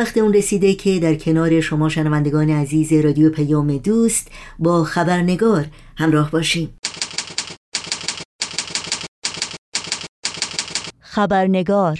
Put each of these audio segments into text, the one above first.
وقت اون رسیده که در کنار شما شنوندگان عزیز رادیو پیام دوست با خبرنگار همراه باشیم. خبرنگار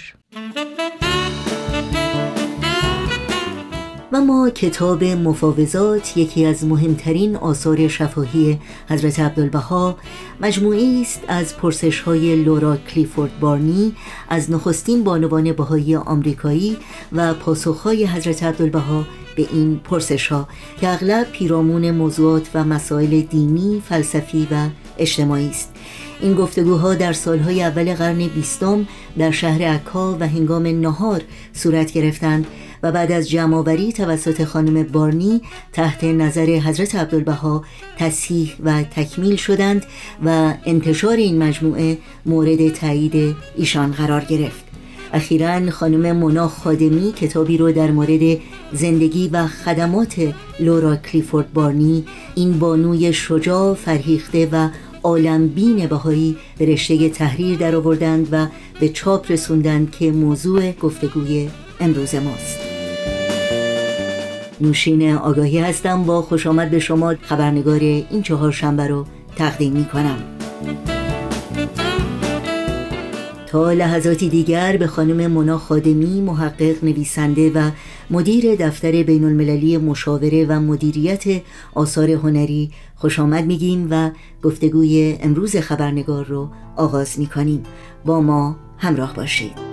و ما کتاب مفاوضات یکی از مهمترین آثار شفاهی حضرت عبدالبها مجموعی است از پرسش های لورا کلیفورد بارنی از نخستین بانوان بهایی آمریکایی و پاسخهای حضرت عبدالبها به این پرسش ها که اغلب پیرامون موضوعات و مسائل دینی، فلسفی و اجتماعی است. این گفتگوها در سالهای اول قرن بیستم در شهر عکا و هنگام نهار صورت گرفتند و بعد از جمعآوری توسط خانم بارنی تحت نظر حضرت عبدالبها تصحیح و تکمیل شدند و انتشار این مجموعه مورد تایید ایشان قرار گرفت. اخیرا خانم مونا خادمی کتابی رو در مورد زندگی و خدمات لورا کلیفورد بارنی این بانوی شجاع فرهیخته و عالمبین بهایی به رشته تحریر در آوردند و به چاپ رسوندند که موضوع گفتگوی امروز ماست. نوشین آگاهی هستم. با خوش آمد به شما خبرنگار این چهار شنبه رو تقدیم می کنم تا لحظاتی دیگر به خانم مونا خادمی محقق نویسنده و مدیر دفتر بین المللی مشاوره و مدیریت آثار هنری خوش آمد میگیم و گفتگوی امروز خبرنگار رو آغاز می‌کنیم. با ما همراه باشید.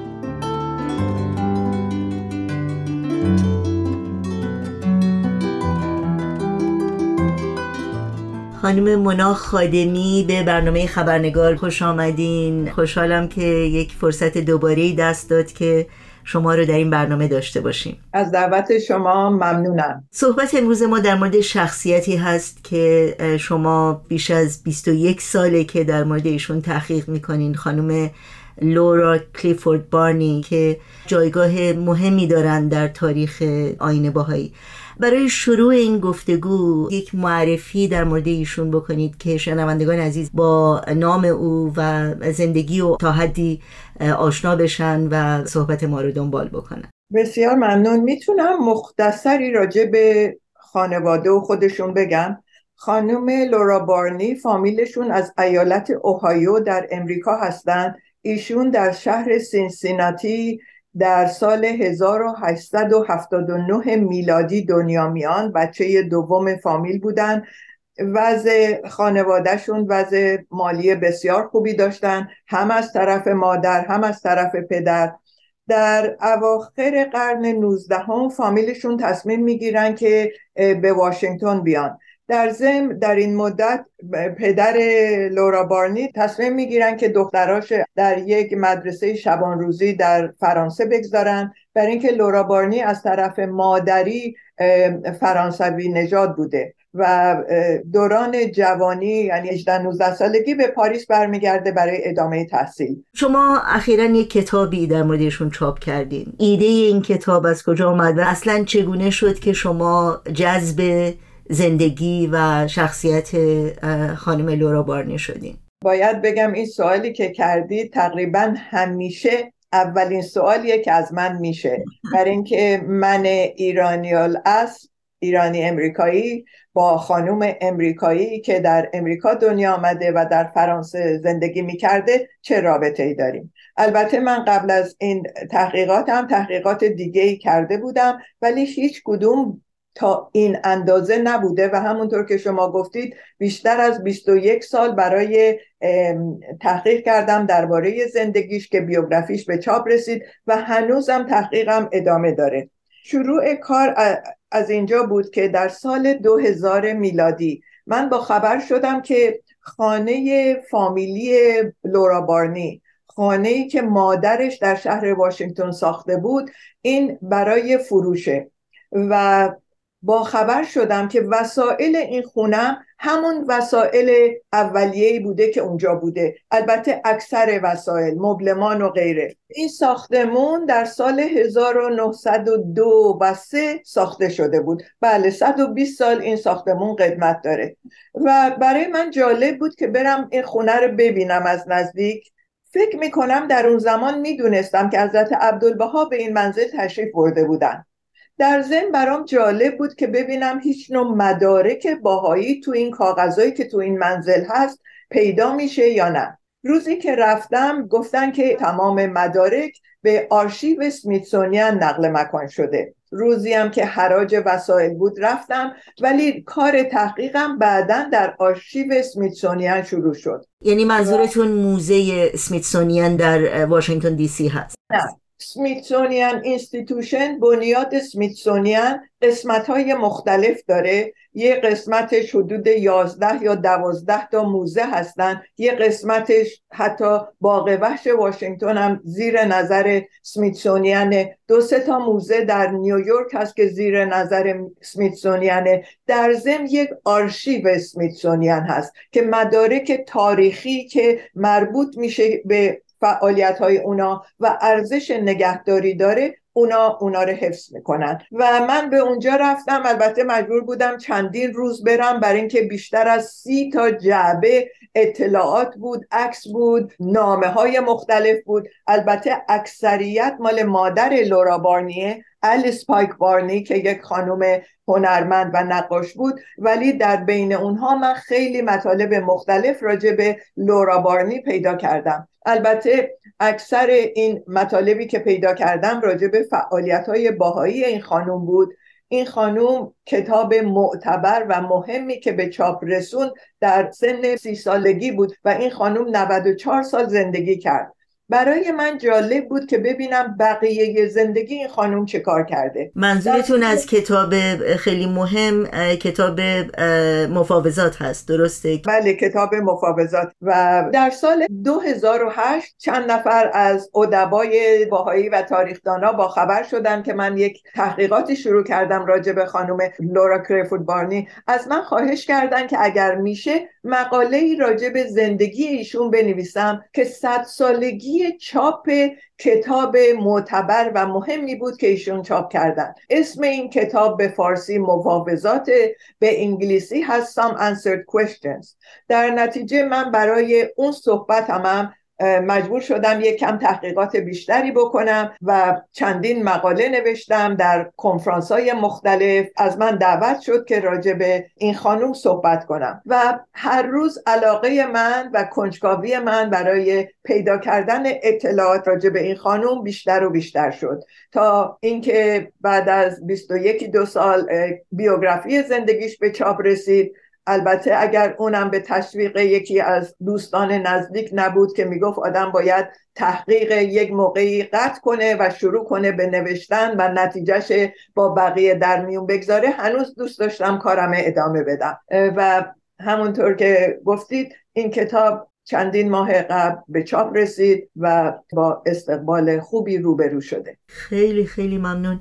خانم منا خادمی به برنامه خبرنگار خوش آمدین. خوشحالم که یک فرصت دوباره دست داد که شما رو در این برنامه داشته باشیم. از دعوت شما ممنونم. صحبت امروز ما در مورد شخصیتی هست که شما بیش از 21 ساله که در مورد ایشون تحقیق می‌کنین. خانم لورا کلیفورد بارنی که جایگاه مهمی دارن در تاریخ آین باهایی. برای شروع این گفتگو یک معرفی در مورد ایشون بکنید که شنوندگان عزیز با نام او و زندگی و تا حدی آشنا بشن و صحبت ما رو دنبال بکنن. بسیار ممنون. می‌تونم مختصری راجع به خانواده و خودشون بگم. خانم لورا بارنی فامیلشون از ایالت اوهایو در امریکا هستند ایشون در شهر سینسیناتی در سال 1879 میلادی دنیا میان بچه دوم فامیل بودن. وضع خانوادهشون وضع مالی بسیار خوبی داشتن. هم از طرف مادر هم از طرف پدر. در اواخر قرن 19 هم فامیلشون تصمیم می‌گیرن که به واشنگتن بیان. در زم در این مدت پدر لورا بارنی تصمیم می‌گیرن که دختراش در یک مدرسه شبان روزی در فرانسه بگذارن. برای اینکه لورا بارنی از طرف مادری فرانسوی نژاد بوده و دوران جوانی یعنی 18 19 سالگی به پاریس برمیگرده برای ادامه تحصیل. شما اخیرا یک کتابی در موردشون چاپ کردین. ایده این کتاب از کجا آمد و اصلا چگونه شد که شما جذب زندگی و شخصیت خانم لورا بارنی شدین. باید بگم این سوالی که کردی تقریبا همیشه اولین سوالیه که از من میشه. برای اینکه من ایرانیال اصل ایرانی امریکایی با خانوم امریکایی که در امریکا دنیا آمده و در فرانسه زندگی می‌کرده چه رابطه ای داریم؟ البته من قبل از این تحقیقاتم تحقیقات دیگه ای کرده بودم ولی هیچ کدوم تا این اندازه نبوده و همونطور که شما گفتید بیشتر از 21 سال برای تحقیق کردم درباره زندگیش که بیوگرافیش به چاپ رسید و هنوزم تحقیقم ادامه داره. شروع کار از اینجا بود که در سال 2000 میلادی من با خبر شدم که خانه فامیلی لورا بارنی خانه ای که مادرش در شهر واشنگتن ساخته بود این برای فروشه و با خبر شدم که وسایل این خونه همون وسایل اولیه‌ای بوده که اونجا بوده. البته اکثر وسایل مبلمان و غیره. این ساختمون در سال 1902 و 3 ساخته شده بود. بله 120 سال این ساختمون قدمت داره. و برای من جالب بود که برم این خونه رو ببینم از نزدیک. فکر می‌کنم در اون زمان می‌دونستم که حضرت عبدالبها به این منزل تشریف برده بودن. در ضمن برام جالب بود که ببینم هیچ نوع مدارک باهایی تو این کاغذهایی که تو این منزل هست پیدا میشه یا نه. روزی که رفتم گفتن که تمام مدارک به آرشیو سمیتسونیان نقل مکان شده. روزی هم که حراج وسایل بود رفتم ولی کار تحقیقم بعدا در آرشیو سمیتسونیان شروع شد. یعنی منظورتون موزه سمیتسونیان در واشنگتن دی سی هست؟ نه. Smithsonian Institution بنیاد سمیتسونیان قسمت های مختلف داره. یه قسمتش حدود 11 یا 12 تا موزه هستن. یه قسمتش حتی باغ وحش واشنگتن هم زیر نظر سمیتسونیانه دو سه تا موزه در نیویورک هست که زیر نظر سمیتسونیانه در ضمن یک آرشیو سمیتسونیان هست که مدارک تاریخی که مربوط میشه به فعالیت های اونا و ارزش نگهداری داره اونا اونا رو حفظ می‌کنن. و من به اونجا رفتم البته مجبور بودم چندین روز برم برای اینکه بیشتر از سی تا جعبه اطلاعات بود عکس بود نامه های مختلف بود. البته اکثریت مال مادر لورا بارنیه الیس پایک بارنی که یک خانم هنرمند و نقاش بود. ولی در بین اونها من خیلی مطالب مختلف راجع به لورا بارنی پیدا کردم. البته اکثر این مطالبی که پیدا کردم راجع به فعالیت های باهایی این خانم بود. این خانم کتاب معتبر و مهمی که به چاپ رسون در سن سی سالگی بود و این خانم 94 سال زندگی کرد. برای من جالب بود که ببینم بقیه زندگی این خانم چه کار کرده. منظورتون از کتاب خیلی مهم کتاب مفاوضات هست درسته؟ بله کتاب مفاوضات. و در سال 2008 چند نفر از ادبای باهایی و تاریخدانا با خبر شدن که من یک تحقیقاتی شروع کردم راجع به خانم لورا کریفورد بارنی. از من خواهش کردن که اگر میشه مقاله ای راجع به زندگی ایشون بنویسم که صد سالگی چاپ کتاب معتبر و مهمی بود که ایشون چاپ کردن. اسم این کتاب به فارسی مفاوضات به انگلیسی هست Some Answered Questions. در نتیجه من برای اون صحبت هم مجبور شدم یک کم تحقیقات بیشتری بکنم و چندین مقاله نوشتم در کنفرانس های مختلف. از من دعوت شد که راجع به این خانوم صحبت کنم. و هر روز علاقه من و کنجکاوی من برای پیدا کردن اطلاعات راجع به این خانوم بیشتر و بیشتر شد. تا اینکه بعد از 21 دو سال بیوگرافی زندگیش به چاپ رسید. البته اگر اونم به تشویق یکی از دوستان نزدیک نبود که می‌گفت آدم باید تحقیق یک موقعی قطع کنه و شروع کنه به نوشتن و نتیجهش با بقیه در میون بگذاره هنوز دوست داشتم کارم ادامه بدم. و همونطور که گفتید این کتاب چندین ماه قبل به چاپ رسید و با استقبال خوبی روبرو شده. خیلی خیلی ممنون.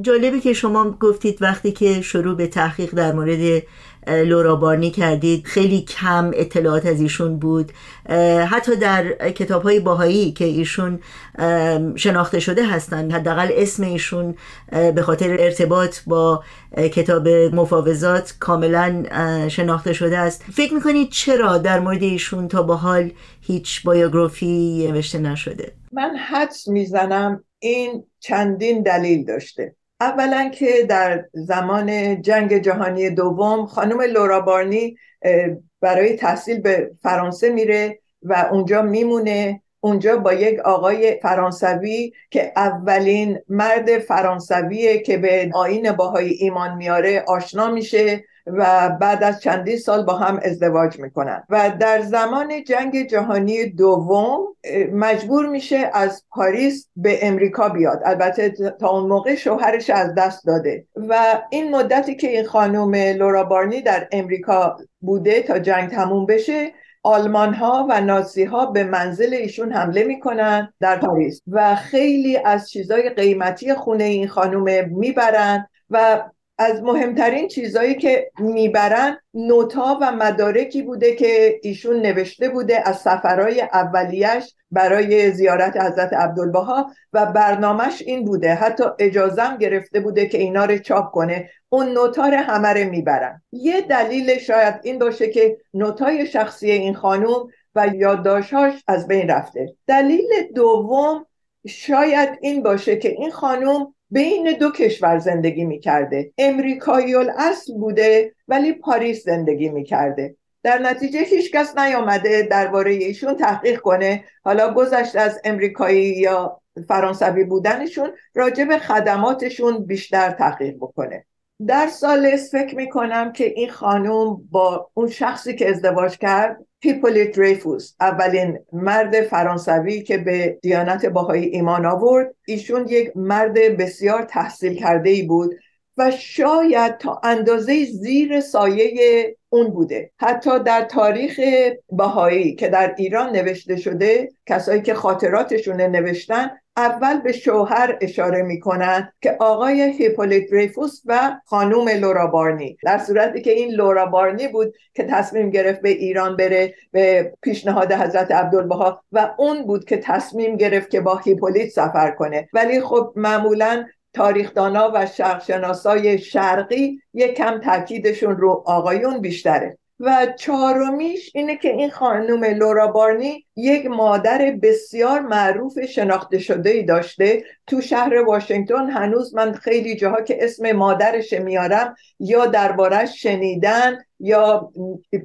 جالبی که شما گفتید وقتی که شروع به تحقیق در مورد لورا بارنی کردید خیلی کم اطلاعات از ایشون بود. حتی در کتاب های باهایی که ایشون شناخته شده هستند حداقل اسم ایشون به خاطر ارتباط با کتاب مفاوضات کاملا شناخته شده است. فکر می‌کنید چرا در مورد ایشون تا به حال هیچ بایوگرافی نوشته نشده؟ من حدس می‌زنم این چندین دلیل داشته. اولا که در زمان جنگ جهانی دوم خانم لورا بارنی برای تحصیل به فرانسه میره و اونجا میمونه. اونجا با یک آقای فرانسوی که اولین مرد فرانسویه که به آین باهای ایمان میاره آشنا میشه. و بعد از چندین سال با هم ازدواج می‌کنن. و در زمان جنگ جهانی دوم مجبور میشه از پاریس به امریکا بیاد. البته تا اون موقع شوهرش از دست داده. و این مدتی که این خانم لورا بارنی در امریکا بوده تا جنگ تموم بشه آلمان ها و نازی ها به منزل ایشون حمله می‌کنن در پاریس. و خیلی از چیزای قیمتی خونه این خانم می‌برن و از مهمترین چیزهایی که می‌برن نوتا و مدارکی بوده که ایشون نوشته بوده از سفرهای اولیش برای زیارت حضرت عبدالبها و برنامهش این بوده. حتی اجازم گرفته بوده که اینا رو چاپ کنه. اون نوتا رو همه رو می‌برن. یه دلیل شاید این باشه که نوتای شخصی این خانوم و یادداشتهاش از بین رفته. دلیل دوم شاید این باشه که این خانوم بین دو کشور زندگی می‌کرده. امریکایی اصل بوده ولی پاریس زندگی می‌کرده. در نتیجه هیچ کس نیامده درباره ایشون تحقیق کنه. حالا گذشت از امریکایی یا فرانسوی بودنشون راجع به خدماتشون بیشتر تحقیق بکنه. در سال فکر می‌کنم که این خانوم با اون شخصی که ازدواج کرد هیپولیت ریفوس اولین مرد فرانسوی که به دیانت باهایی ایمان آورد. ایشون یک مرد بسیار تحصیل کرده ای بود و شاید تا اندازه زیر سایه اون بوده. حتی در تاریخ بهایی که در ایران نوشته شده کسایی که خاطراتشون نوشتن اول به شوهر اشاره می‌کنن که آقای هیپولیت ریفوس و خانوم لورا بارنی. در صورتی که این لورا بارنی بود که تصمیم گرفت به ایران بره به پیشنهاد حضرت عبدالبها و اون بود که تصمیم گرفت که با هیپولیت سفر کنه. ولی خب معمولا تاریخدانا و شرقشناسای شرقی یک کم تاکیدشون رو آقایون بیشتره. و چهارمیش اینه که این خانم لورا بارنی یک مادر بسیار معروف شناخته شده ای داشته. تو شهر واشنگتن هنوز من خیلی جاها که اسم مادرش میارم یا دربارش شنیدن یا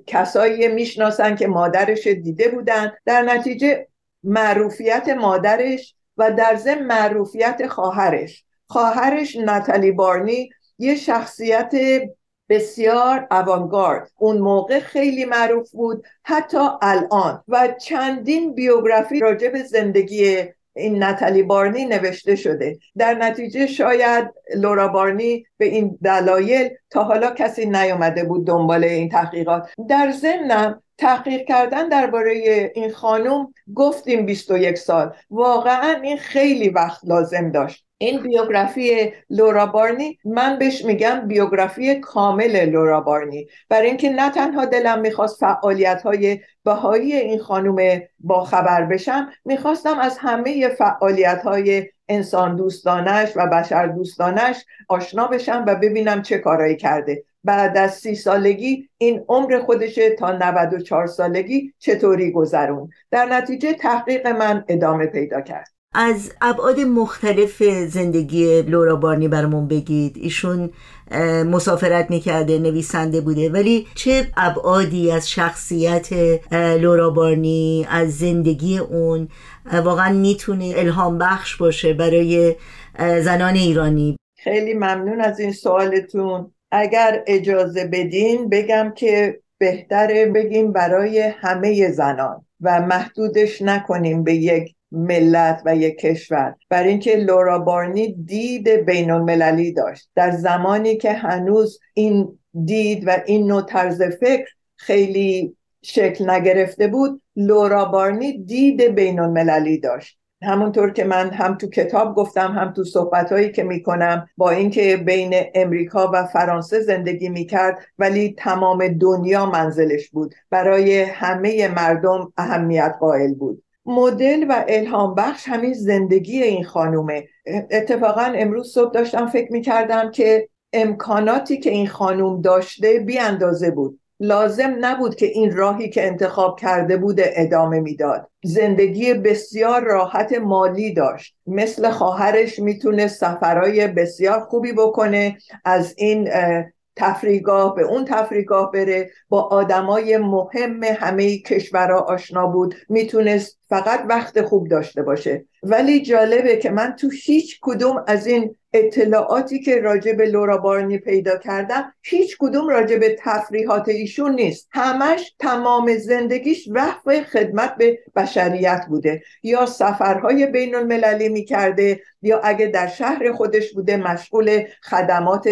کسایی می‌شناسن که مادرش دیده بودن. در نتیجه معروفیت مادرش و در ضمن معروفیت خواهرش. خواهرش ناتالی بارنی یه شخصیت بسیار اوانگارد اون موقع خیلی معروف بود حتی الان. و چندین بیوگرافی راجع به زندگی این نتالی بارنی نوشته شده. در نتیجه شاید لورا بارنی به این دلایل تا حالا کسی نیامده بود دنبال این تحقیقات. در ضمنم تحقیق کردن درباره این خانم گفتیم 21 سال. واقعا این خیلی وقت لازم داشت. این بیوگرافی لورا بارنی من بهش میگم بیوگرافی کامل لورا بارنی. برای اینکه نه تنها دلم می‌خواست فعالیت های بهایی این خانم با خبر بشم می‌خواستم از همه فعالیت های انسان دوستانش و بشر دوستانش آشنا بشم و ببینم چه کارایی کرده. بعد از سی سالگی این عمر خودشه تا 94 سالگی چطوری گذرون؟ در نتیجه تحقیق من ادامه پیدا کرد. از ابعاد مختلف زندگی لورا بارنی برامون بگید. ایشون مسافرت می‌کرده نویسنده بوده. ولی چه ابعادی از شخصیت لورا بارنی از زندگی اون واقعا می‌تونه الهام بخش باشه برای زنان ایرانی؟ خیلی ممنون از این سوالتون. اگر اجازه بدین بگم که بهتره بگیم برای همه زنان و محدودش نکنیم به یک ملت و یک کشور. برای اینکه لورا بارنی دید بین المللی داشت. در زمانی که هنوز این دید و این نوع طرز فکر خیلی شکل نگرفته بود لورا بارنی دید بین المللی داشت. همونطور که من هم تو کتاب گفتم هم تو صحبت هایی که می‌کنم با اینکه بین امریکا و فرانسه زندگی می‌کرد ولی تمام دنیا منزلش بود. برای همه مردم اهمیت قائل بود. مدل و الهام بخش همین زندگی این خانومه. اتفاقا امروز صبح داشتم فکر می‌کردم که امکاناتی که این خانوم داشته بی اندازه بود. لازم نبود که این راهی که انتخاب کرده بود ادامه می‌داد. زندگی بسیار راحت مالی داشت. مثل خواهرش می‌تونه سفرهای بسیار خوبی بکنه از این تفریگاه به اون تفریگاه بره. با آدمای مهم همه کشورها آشنا بود. می‌تونست فقط وقت خوب داشته باشه. ولی جالبه که من تو هیچ کدوم از این اطلاعاتی که راجع به لورا بارنی پیدا کردم هیچ کدوم راجع به تفریحات ایشون نیست. همش تمام زندگیش وقف خدمت به بشریت بوده. یا سفرهای بین المللی می‌کرده یا اگه در شهر خودش بوده مشغول خدمات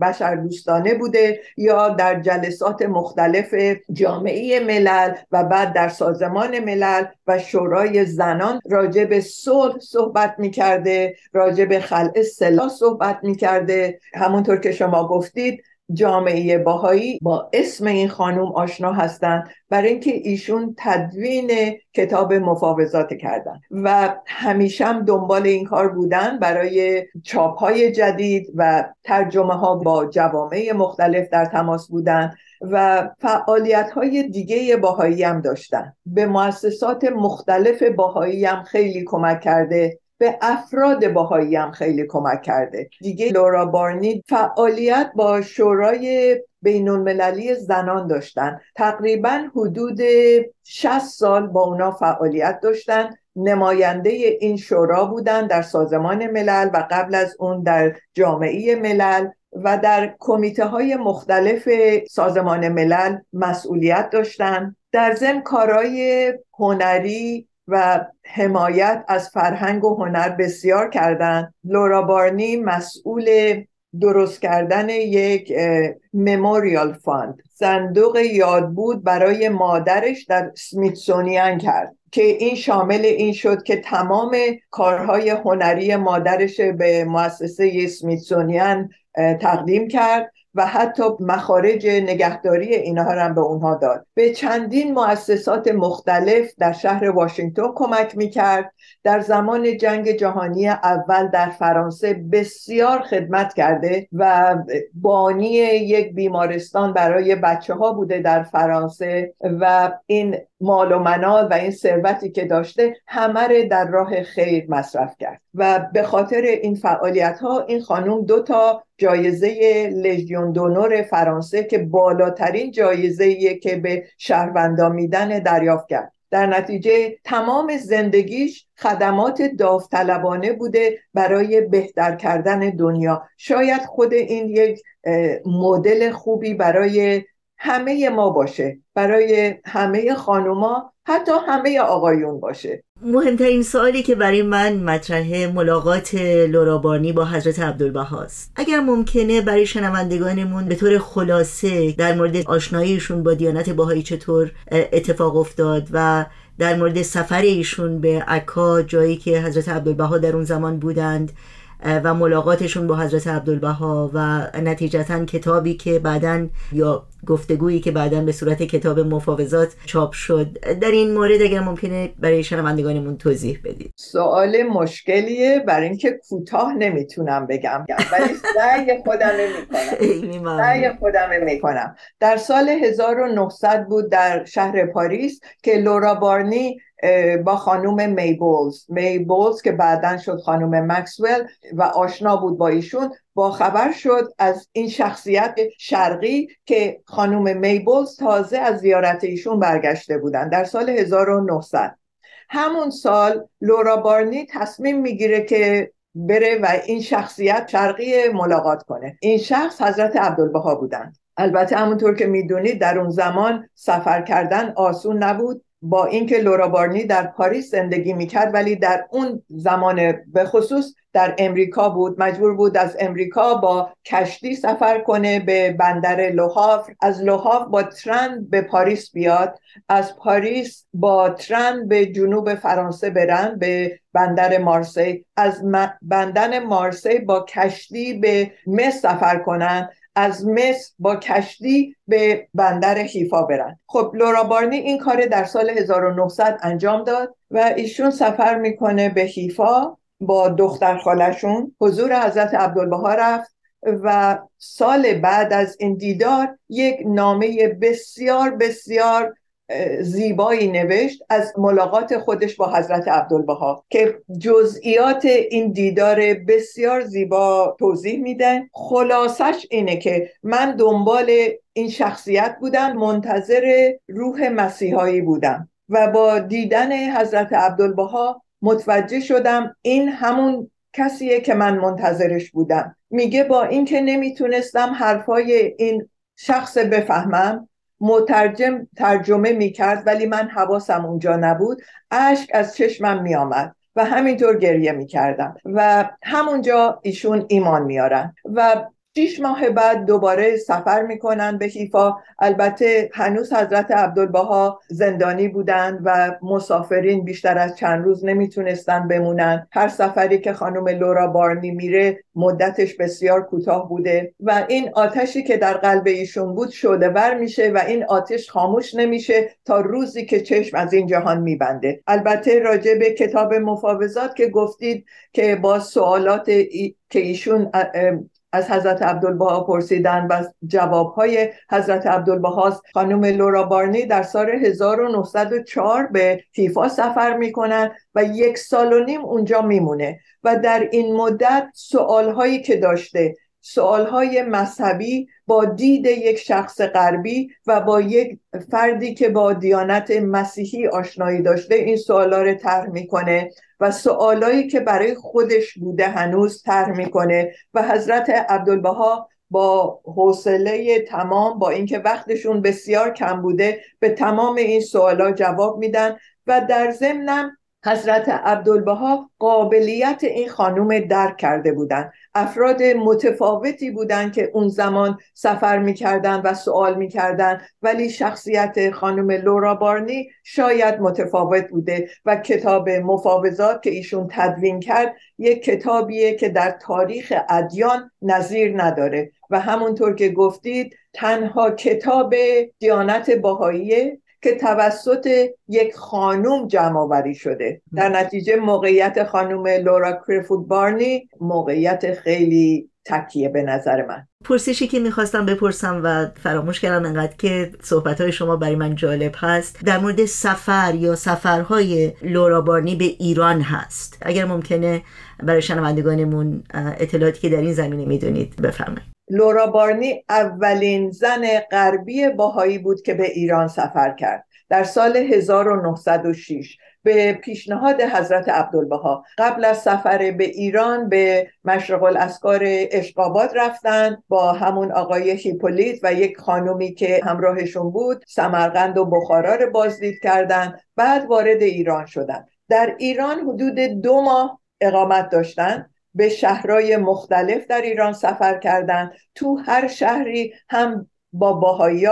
بشر دوستانه بوده یا در جلسات مختلف جامعه ملل و بعد در سازمان ملل و شورای زنان راجع به صلح صحبت می‌کرده راجع به خلع سلاح صحبت می‌کرده. همونطور که شما گفتید جامعه باهایی با اسم این خانوم آشنا هستند برای اینکه ایشون تدوین کتاب مفاوضات کردن و همیشه هم دنبال این کار بودن برای چاپ های جدید و ترجمه ها با جوامع مختلف در تماس بودن و فعالیت های دیگه باهایی هم داشتن. به مؤسسات مختلف باهایی هم خیلی کمک کرده. به افراد باهایی هم خیلی کمک کرده. دیگه لورا بارنی فعالیت با شورای بین المللی زنان داشتن. تقریبا حدود 60 سال با اونا فعالیت داشتن. نماینده این شورا بودن در سازمان ملل و قبل از اون در جامعه ملل و در کمیته های مختلف سازمان ملل مسئولیت داشتن. در ضمن کارهای هنری و حمایت از فرهنگ و هنر بسیار کردند لورا بارنی مسئول درست کردن یک مموریال فاند صندوق یاد بود برای مادرش در سمیتسونیان کرد که این شامل این شد که تمام کارهای هنری مادرش به مؤسسه سمیتسونیان تقدیم کرد. و حتی مخارج نگهداری اینها هم به اونها داد. به چندین مؤسسات مختلف در شهر واشنگتن کمک می‌کرد. در زمان جنگ جهانی اول در فرانسه بسیار خدمت کرده و بانی یک بیمارستان برای بچه ها بوده در فرانسه و این مال و منال و این ثروتی که داشته همه در راه خیر مصرف کرد. و به خاطر این فعالیت ها این خانم دو تا جایزه لژیون دونور فرانسه که بالاترین جایزه که به شهروندان میدن دریافت کرد. در نتیجه تمام زندگیش خدمات داوطلبانه بوده برای بهتر کردن دنیا. شاید خود این یک مدل خوبی برای همه ما باشه. برای همه خانوما حتی همه آقایون باشه. مهمترین سوالی که برای من مطرحه ملاقات لورابانی با حضرت عبدالبهاست اگر ممکنه برای شنوندگانمون به طور خلاصه در مورد آشناییشون با دیانت باهایی چطور اتفاق افتاد و در مورد سفر ایشون به عکا جایی که حضرت عبدالبها در اون زمان بودند و ملاقاتشون با حضرت عبدالبها و نتیجتا کتابی که بعدا یا گفتگویی که بعدا به صورت کتاب مفاوضات چاپ شد. در این مورد اگر ممکنه برای شنوندگانمون توضیح بدید. سوال مشکلیه برای اینکه کوتاه نمی‌تونم بگم. ولی سعی خودم می‌کنم. سعی خودم می‌کنم. در سال 1900 بود در شهر پاریس که لورا بارنی با خانوم می بولز. می بولز که بعدا شد خانوم مکسول و آشنا بود با ایشون. با خبر شد از این شخصیت شرقی که خانوم می بولز تازه از زیارت ایشون برگشته بودن در سال 1900 همون سال لورا بارنی تصمیم می‌گیره که بره و این شخصیت شرقی ملاقات کنه. این شخص حضرت عبدالبها بودند. البته همونطور که می‌دونید در اون زمان سفر کردن آسون نبود. با اینکه لورا بارنی در پاریس زندگی می‌کرد ولی در اون زمان به خصوص در امریکا بود. مجبور بود از امریکا با کشتی سفر کنه به بندر لوهاور از لوهاور با ترن به پاریس بیاد. از پاریس با ترن به جنوب فرانسه برن به بندر مارسی. از بندر مارسی با کشتی به مصر سفر کنن. از مصر با کشتی به بندر حیفا برن. خب لورا بارنی این کار در سال 1900 انجام داد و ایشون سفر می‌کنه به حیفا با دختر خالشون حضور حضرت عبدالبها رفت و سال بعد از این دیدار یک نامه بسیار بسیار زیبایی نوشت از ملاقات خودش با حضرت عبدالبها که جزئیات این دیدار بسیار زیبا توضیح میده خلاصش اینه که من دنبال این شخصیت بودم منتظر روح مسیحایی بودم و با دیدن حضرت عبدالبها متوجه شدم این همون کسیه که من منتظرش بودم. میگه با اینکه نمی‌تونستم حرفای این شخص بفهمم مترجم ترجمه می‌کرد ولی من حواسم اونجا نبود. اشک از چشمم میآمد و همینطور گریه می‌کردم. و همونجا ایشون ایمان میارن و شیش ماه بعد دوباره سفر می‌کنن به حیفا. البته هنوز حضرت عبدالبها زندانی بودند و مسافرین بیشتر از چند روز نمی‌تونستن بمونن. هر سفری که خانم لورا بارنی میره مدتش بسیار کوتاه بوده و این آتشی که در قلب ایشون بود شده ور میشه و این آتش خاموش نمیشه تا روزی که چشم از این جهان میبنده. البته راجع به کتاب مفاوضات که گفتید که با سوالات ای... که ایشون از حضرت عبدالبها پرسیدن و جوابهای حضرت عبدالبها خانم لورا بارنی در سال 1904 به فیفا سفر می‌کنن و یک سال و نیم اونجا میمونه و در این مدت سوالهایی که داشته سوالهای مذهبی با دید یک شخص غربی و با یک فردی که با دیانت مسیحی آشنایی داشته این سوالا رو طرح می‌کنه و سوالایی که برای خودش بوده هنوز طرح می‌کنه و حضرت عبدالبها با حوصله تمام با اینکه وقتشون بسیار کم بوده به تمام این سوالا جواب میدن و در ضمنم حضرت عبدالبها قابلیت این خانوم درک کرده بودند. افراد متفاوتی بودند که اون زمان سفر می‌کردن و سوال می‌کردن ولی شخصیت خانم لورا بارنی شاید متفاوت بوده و کتاب مفاوضات که ایشون تدوین کرد یک کتابیه که در تاریخ ادیان نظیر نداره. و همونطور که گفتید تنها کتاب دیانت باهاییه که توسط یک خانوم جمع آوری شده. در نتیجه موقعیت خانوم لورا کریفود بارنی موقعیت خیلی تکیه به نظر من. پرسشی که می‌خواستم بپرسم و فراموش کردم انقدر که صحبت های شما برای من جالب هست در مورد سفر یا سفرهای لورا بارنی به ایران هست. اگر ممکنه برای شنوندگانمون اطلاعاتی که در این زمینه می‌دونید بفرمایید. لورا بارنی اولین زن غربی باهایی بود که به ایران سفر کرد. در سال 1906 به پیشنهاد حضرت عبدالبها قبل از سفر به ایران به مشرق الاسکار اشقابات رفتن با همون آقای هیپولیت و یک خانومی که همراهشون بود سمرقند و بخارا رو بازدید کردند. بعد وارد ایران شدن در ایران حدود دو ماه اقامت داشتند. به شهرهای مختلف در ایران سفر کردند. تو هر شهری هم با باهایی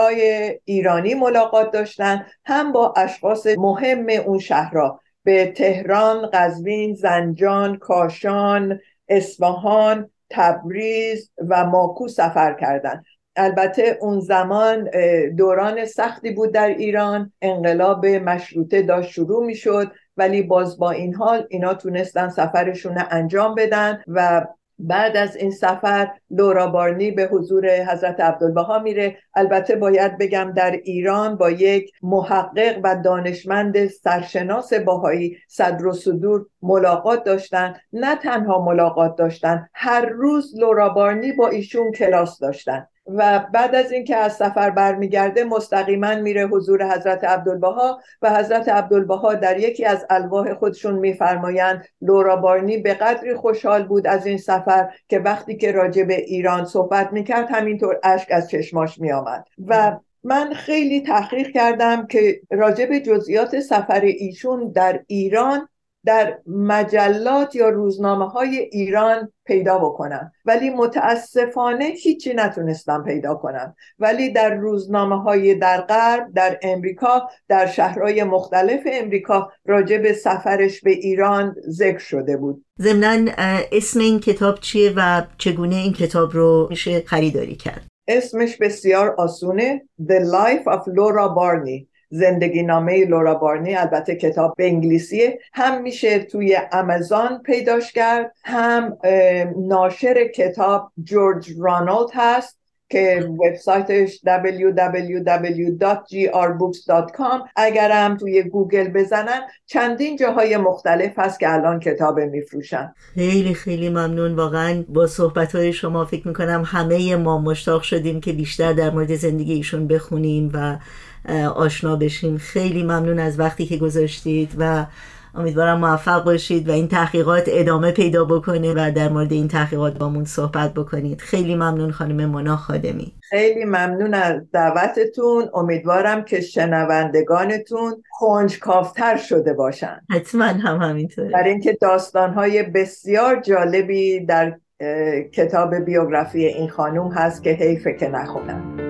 ایرانی ملاقات داشتن هم با اشخاص مهم اون شهرها. به تهران، قزوین، زنجان، کاشان، اصفهان، تبریز و ماکو سفر کردند. البته اون زمان دوران سختی بود در ایران. انقلاب مشروطه داشت شروع می شد ولی باز با این حال اینا تونستن سفرشون انجام بدن و بعد از این سفر لورا بارنی به حضور حضرت عبدالبها میره. البته باید بگم در ایران با یک محقق و دانشمند سرشناس باهایی صدر و صدور ملاقات داشتن. نه تنها ملاقات داشتن هر روز لورا بارنی با ایشون کلاس داشتن. و بعد از اینکه از سفر برمیگرده مستقیما میره حضور حضرت عبدالبها و حضرت عبدالبها در یکی از الواح خودشون میفرمایند لورا بارنی به قدری خوشحال بود از این سفر که وقتی که راجع به ایران صحبت می‌کرد همینطور اشک از چشماش میآمد. و من خیلی تحقیق کردم که راجع به جزئیات سفر ایشون در ایران در مجلات یا روزنامه های ایران پیدا بکنم. ولی متاسفانه هیچی نتونستم پیدا کنم. ولی در روزنامه های در غرب در امریکا در شهرهای مختلف امریکا راجع به سفرش به ایران ذکر شده بود. ضمنا اسم این کتاب چیه و چگونه این کتاب رو میشه خریداری کرد؟ اسمش بسیار آسونه The Life of Laura Barney. زندگی نامه لورا بارنی البته کتاب به انگلیسیه هم میشه توی امازون پیداش کرد هم ناشر کتاب جورج رانالد هست که وبسایتش www.grbooks.com اگرم توی گوگل بزنن چندین جاهای مختلف هست که الان کتاب میفروشن. خیلی خیلی ممنون. واقعا با صحبت های شما فکر می‌کنم همه ما مشتاق شدیم که بیشتر در مورد زندگی ایشون بخونیم و آشنا بشیم خیلی ممنون از وقتی که گذاشتید و امیدوارم موفق باشید و این تحقیقات ادامه پیدا بکنه و در مورد این تحقیقات بامون صحبت بکنید. خیلی ممنون خانم منا خادمی. خیلی ممنون از دعوتتون. امیدوارم که شنوندگانتون کنجکافتر شده باشن. حتما هم همینطوره. برای اینکه داستانهای بسیار جالبی در کتاب بیوگرافی این خانوم هست که حیفه که نخونم.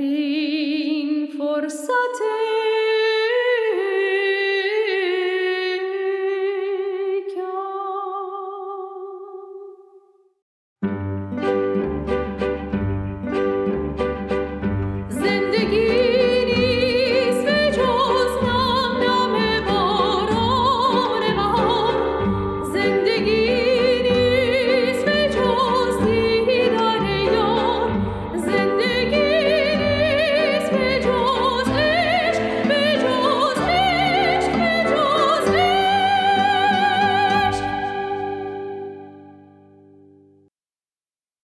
Hari